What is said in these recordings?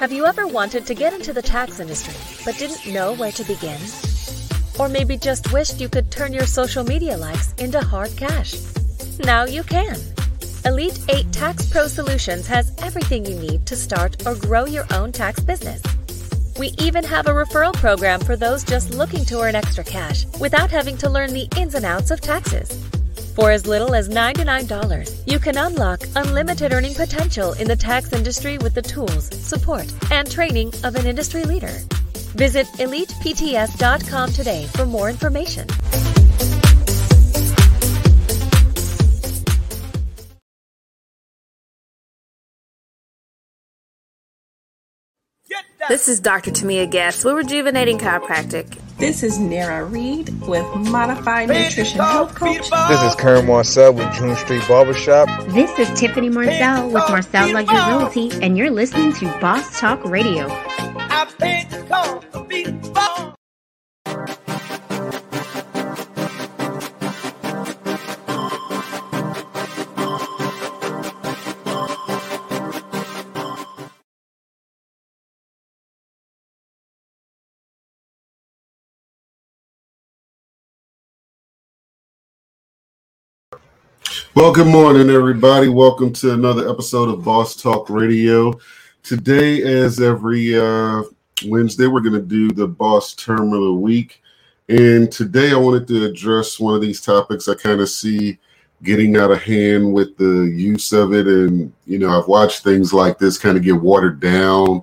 Have you ever wanted to get into the tax industry but didn't know where to begin? Or maybe just wished you could turn your social media likes into hard cash? Now you can. Elite 8 Tax Pro Solutions has everything you need to start or grow your own tax business. We even have a referral program for those just looking to earn extra cash without having to learn the ins and outs of taxes. For as little as $99, you can unlock unlimited earning potential in the tax industry with the tools, support, and training of an industry leader. Visit ElitePTS.com today for more information. This is Dr. Tamia Guest with Rejuvenating Chiropractic. This is Nara Reed with Modified Nutrition Health Coach. This is Karen Marcel with June Street Barbershop. This is Tiffany Marcel with Marcel Luxury Realty, and you're listening to Boss Talk Radio. Well, good morning, everybody. Welcome to another episode of Boss Talk Radio. Today, as every uh, Wednesday, we're going to do the Boss Term of the Week. And today, I wanted to address one of these topics I kind of see getting out of hand with the use of it. And, you know, I've watched things like this kind of get watered down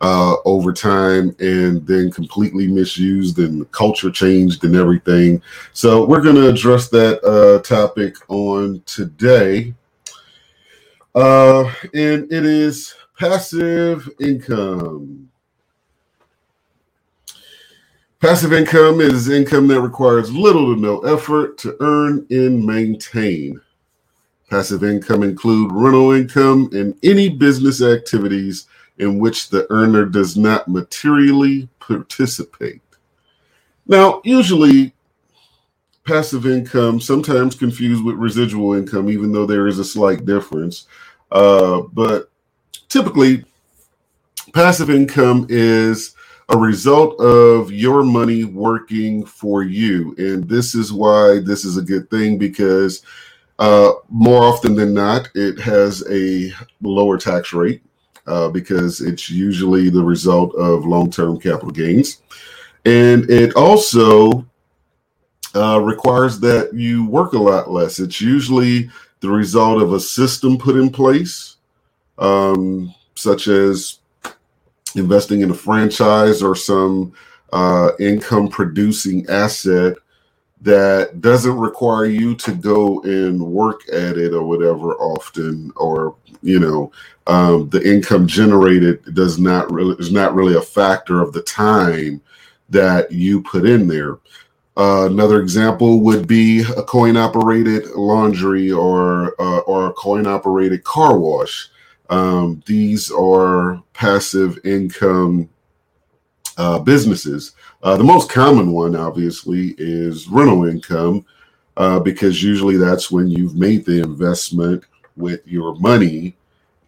uh, over time and then completely misused and culture changed and everything. So we're going to address that uh, topic on today. Uh, and it is passive income. Passive income is income that requires little to no effort to earn and maintain. Passive income include rental income and any business activities in which the earner does not materially participate. Now, usually passive income, sometimes confused with residual income, even though there is a slight difference. Uh, but typically, passive income is a result of your money working for you. And this is why this is a good thing because uh, more often than not, it has a lower tax rate uh, because it's usually the result of long term capital gains. And it also uh, requires that you work a lot less. It's usually the result of a system put in place, um, such as investing in a franchise or some uh, income producing asset that doesn't require you to go and work at it or whatever often or you know um, the income generated does not really is not really a factor of the time that you put in there. Uh, another example would be a coin operated laundry or uh, or a coin operated car wash. Um, these are passive income uh, businesses uh, the most common one, obviously, is rental income, uh, because usually that's when you've made the investment with your money.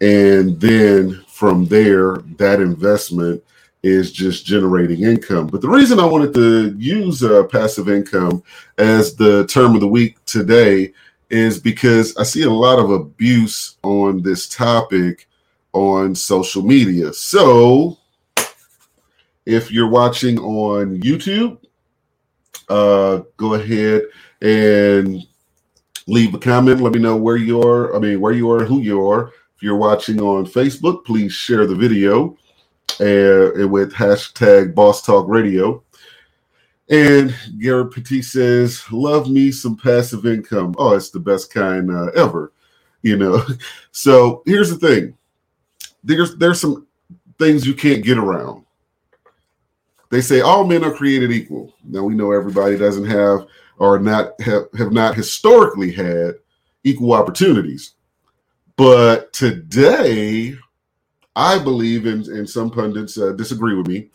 And then from there, that investment is just generating income. But the reason I wanted to use uh, passive income as the term of the week today is because I see a lot of abuse on this topic on social media. So, if you're watching on YouTube, uh, go ahead and leave a comment. Let me know where you are. I mean, where you are, who you are. If you're watching on Facebook, please share the video uh, with hashtag Boss Talk Radio. And Garrett Petit says, "Love me some passive income. Oh, it's the best kind uh, ever." You know. So here's the thing. There's there's some things you can't get around they say all men are created equal. Now we know everybody doesn't have or not have, have not historically had equal opportunities. But today, I believe, and, and some pundits uh, disagree with me,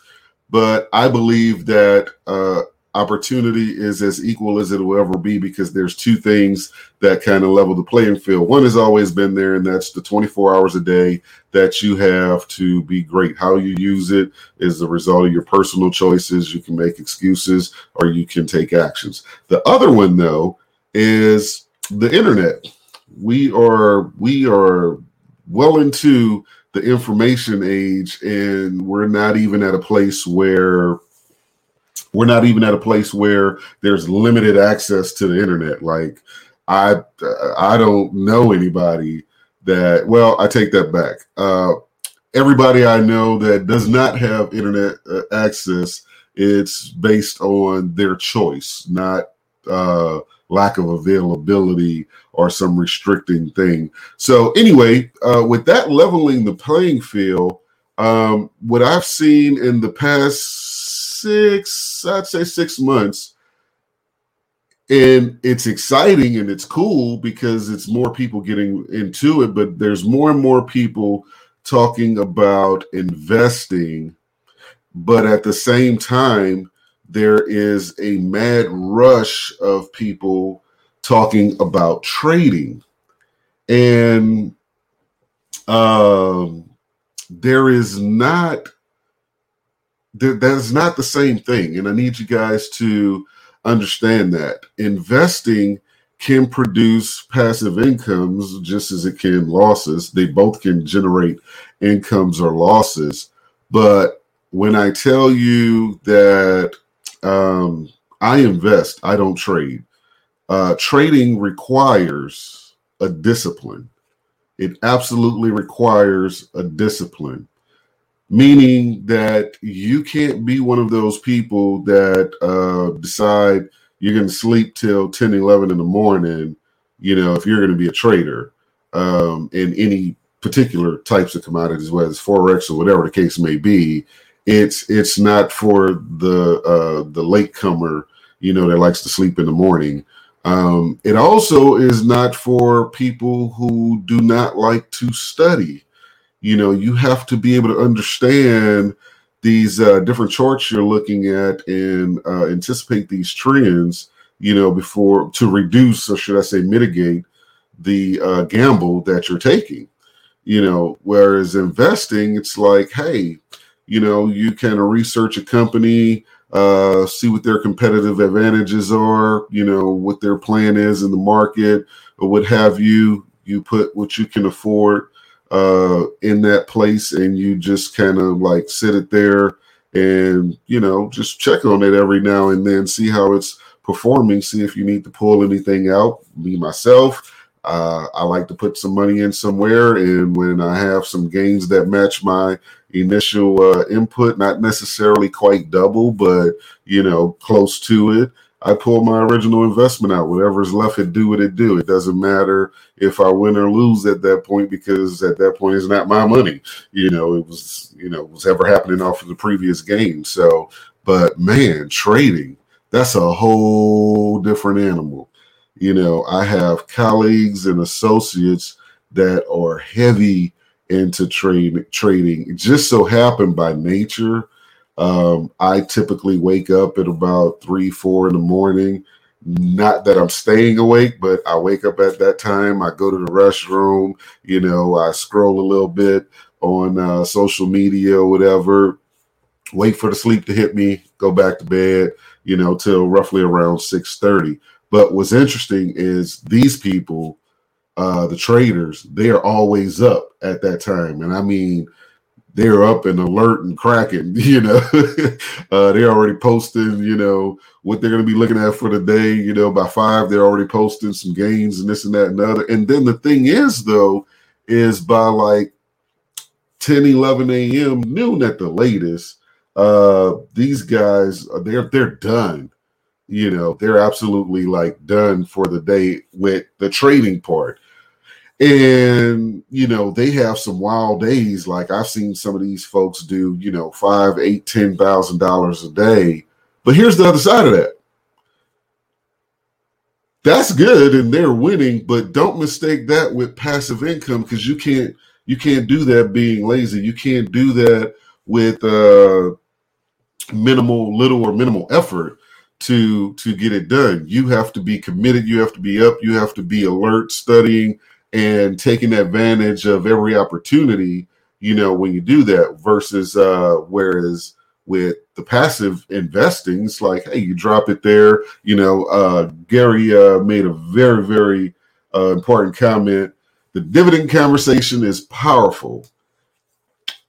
but I believe that uh, opportunity is as equal as it will ever be because there's two things that kind of level the playing field. One has always been there, and that's the 24 hours a day that you have to be great. How you use it is the result of your personal choices. You can make excuses or you can take actions. The other one, though, is the internet. We are we are well into the information age, and we're not even at a place where we're not even at a place where there's limited access to the internet. Like I, I don't know anybody that. Well, I take that back. Uh, everybody I know that does not have internet uh, access, it's based on their choice, not uh, lack of availability or some restricting thing. So anyway, uh, with that leveling the playing field, um, what I've seen in the past six, I'd say six months, and it's exciting and it's cool because it's more people getting into it, but there's more and more people talking about investing, but at the same time, there is a mad rush of people talking about trading. And um, there is not there, that's not the same thing and i need you guys to understand that. Investing can produce passive incomes just as it can losses. They both can generate incomes or losses. But when i tell you that um, i invest i don't trade. Uh, trading requires a discipline. It absolutely requires a discipline, meaning that you can't be one of those people that uh, decide you're going to sleep till 10, 11 in the morning, you know, if you're going to be a trader um, in any particular types of commodities, whether it's Forex or whatever the case may be. It's it's not for the uh, the latecomer, you know, that likes to sleep in the morning. Um, it also is not for people who do not like to study. You know, you have to be able to understand these uh, different charts you're looking at and uh, anticipate these trends, you know, before to reduce, or should I say, mitigate the uh, gamble that you're taking. You know, whereas investing, it's like, hey, you know, you can research a company, uh, see what their competitive advantages are, you know, what their plan is in the market or what have you. You put what you can afford uh, in that place and you just kind of like sit it there and, you know, just check on it every now and then, see how it's performing, see if you need to pull anything out. Me, myself, uh, I like to put some money in somewhere, and when I have some gains that match my initial uh, input, not necessarily quite double, but you know, close to it, I pull my original investment out. Whatever's left, it do what it do. It doesn't matter if I win or lose at that point because at that point it's not my money. You know, it was you know was ever happening off of the previous game. So, but man, trading that's a whole different animal you know, I have colleagues and associates that are heavy into trade trading. Just so happened by nature. Um, I typically wake up at about three, four in the morning. Not that I'm staying awake, but I wake up at that time. I go to the restroom, you know, I scroll a little bit on uh, social media or whatever, wait for the sleep to hit me, go back to bed, you know, till roughly around six thirty. But what's interesting is these people, uh, the traders, they are always up at that time. And I mean, they're up and alert and cracking, you know. uh, they're already posting, you know, what they're going to be looking at for the day. You know, by five, they're already posting some gains and this and that and other. And then the thing is, though, is by like 10, 11 a.m., noon at the latest, uh, these guys, they're they're done you know they're absolutely like done for the day with the trading part and you know they have some wild days like i've seen some of these folks do you know five eight ten thousand dollars a day but here's the other side of that that's good and they're winning but don't mistake that with passive income because you can't you can't do that being lazy you can't do that with uh minimal little or minimal effort to to get it done. You have to be committed. You have to be up. You have to be alert, studying, and taking advantage of every opportunity. You know when you do that versus uh, whereas with the passive investing, it's like hey, you drop it there. You know, uh, Gary uh, made a very very uh, important comment. The dividend conversation is powerful.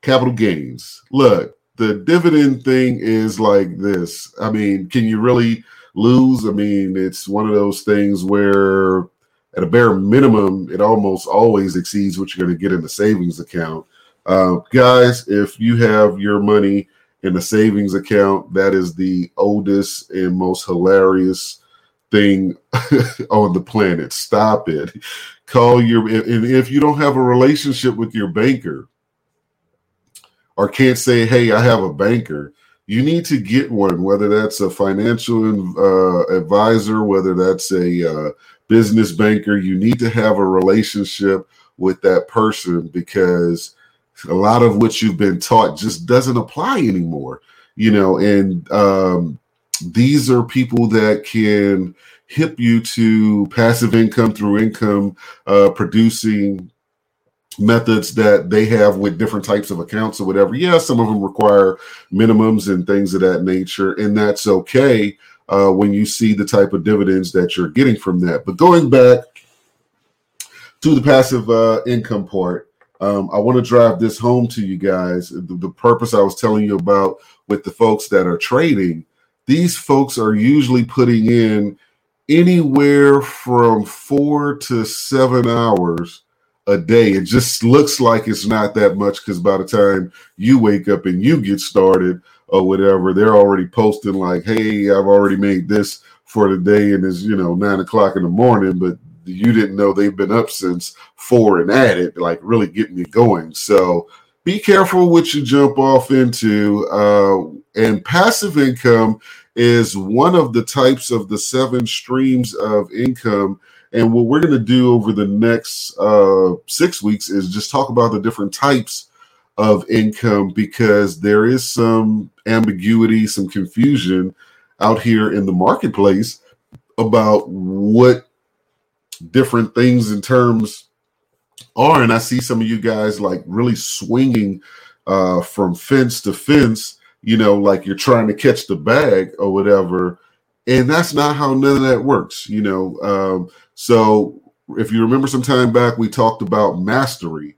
Capital gains. Look, the dividend thing is like this. I mean, can you really lose? I mean, it's one of those things where at a bare minimum, it almost always exceeds what you're going to get in the savings account. Uh, guys, if you have your money in a savings account, that is the oldest and most hilarious thing on the planet. Stop it. Call your, and if you don't have a relationship with your banker, or can't say, hey, I have a banker, you need to get one, whether that's a financial uh, advisor, whether that's a uh, business banker. You need to have a relationship with that person because a lot of what you've been taught just doesn't apply anymore. You know, and um, these are people that can hip you to passive income through income uh, producing methods that they have with different types of accounts or whatever. Yeah, some of them require minimums and things of that nature, and that's okay uh, when you see the type of dividends that you're getting from that. But going back to the passive uh, income part, um, I want to drive this home to you guys. The, the purpose I was telling you about with the folks that are trading, these folks are usually putting in anywhere from four to seven hours a day. It just looks like it's not that much because by the time you wake up and you get started or whatever, they're already posting like, "Hey, I've already made this for the day," and it's you know nine o'clock in the morning, but you didn't know they've been up since four and at it, like really getting you going. So be careful what you jump off into. Uh, and passive income is one of the types of the seven streams of income and what we're going to do over the next uh, six weeks is just talk about the different types of income because there is some ambiguity, some confusion out here in the marketplace about what different things in terms are. And I see some of you guys like really swinging uh, from fence to fence, you know, like you're trying to catch the bag or whatever. And that's not how none of that works, you know. Um, so if you remember some time back, we talked about mastery.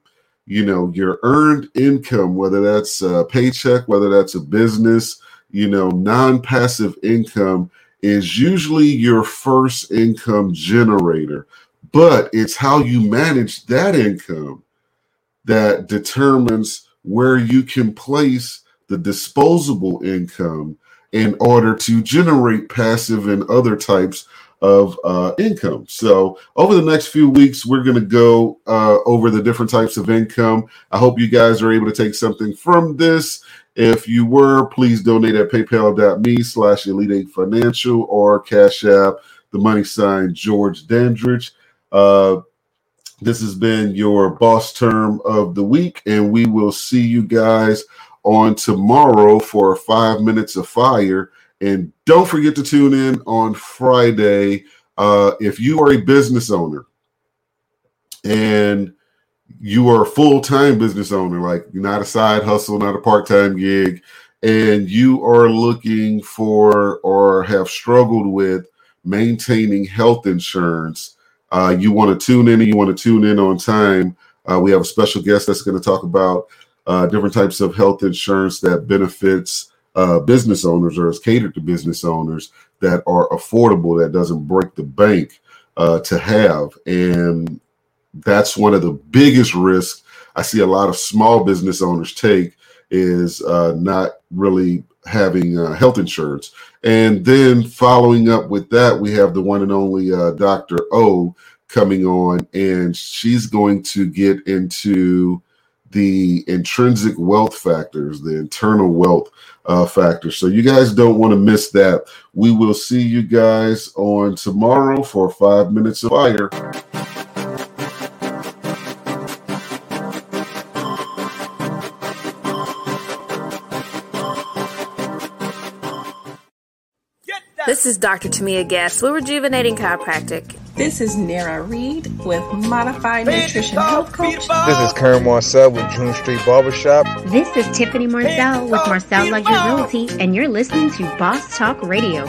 You know, your earned income, whether that's a paycheck, whether that's a business, you know, non passive income is usually your first income generator, but it's how you manage that income that determines where you can place the disposable income in order to generate passive and other types of uh, income. So, over the next few weeks, we're going to go uh, over the different types of income. I hope you guys are able to take something from this. If you were, please donate at paypal.me slash elite financial or Cash App, the money sign George Dandridge. Uh, this has been your boss term of the week, and we will see you guys on tomorrow for five minutes of fire. And don't forget to tune in on Friday. Uh, if you are a business owner and you are a full time business owner, like not a side hustle, not a part time gig, and you are looking for or have struggled with maintaining health insurance, uh, you want to tune in and you want to tune in on time. Uh, we have a special guest that's going to talk about uh, different types of health insurance that benefits uh, business owners or is catered to business owners that are affordable, that doesn't break the bank uh, to have. And that's one of the biggest risks I see a lot of small business owners take is uh, not really having uh, health insurance. And then following up with that, we have the one and only uh, Dr. O coming on, and she's going to get into the intrinsic wealth factors, the internal wealth uh, factors. So you guys don't want to miss that. We will see you guys on tomorrow for five minutes of fire. This is Dr. Tamia Guest, we're Rejuvenating Chiropractic. This is Nara Reed with Modified Nutrition Health Coach. This is Karen Marcel with June Street Barbershop. This is Tiffany Marcel with Marcel Luxury Realty, and you're listening to Boss Talk Radio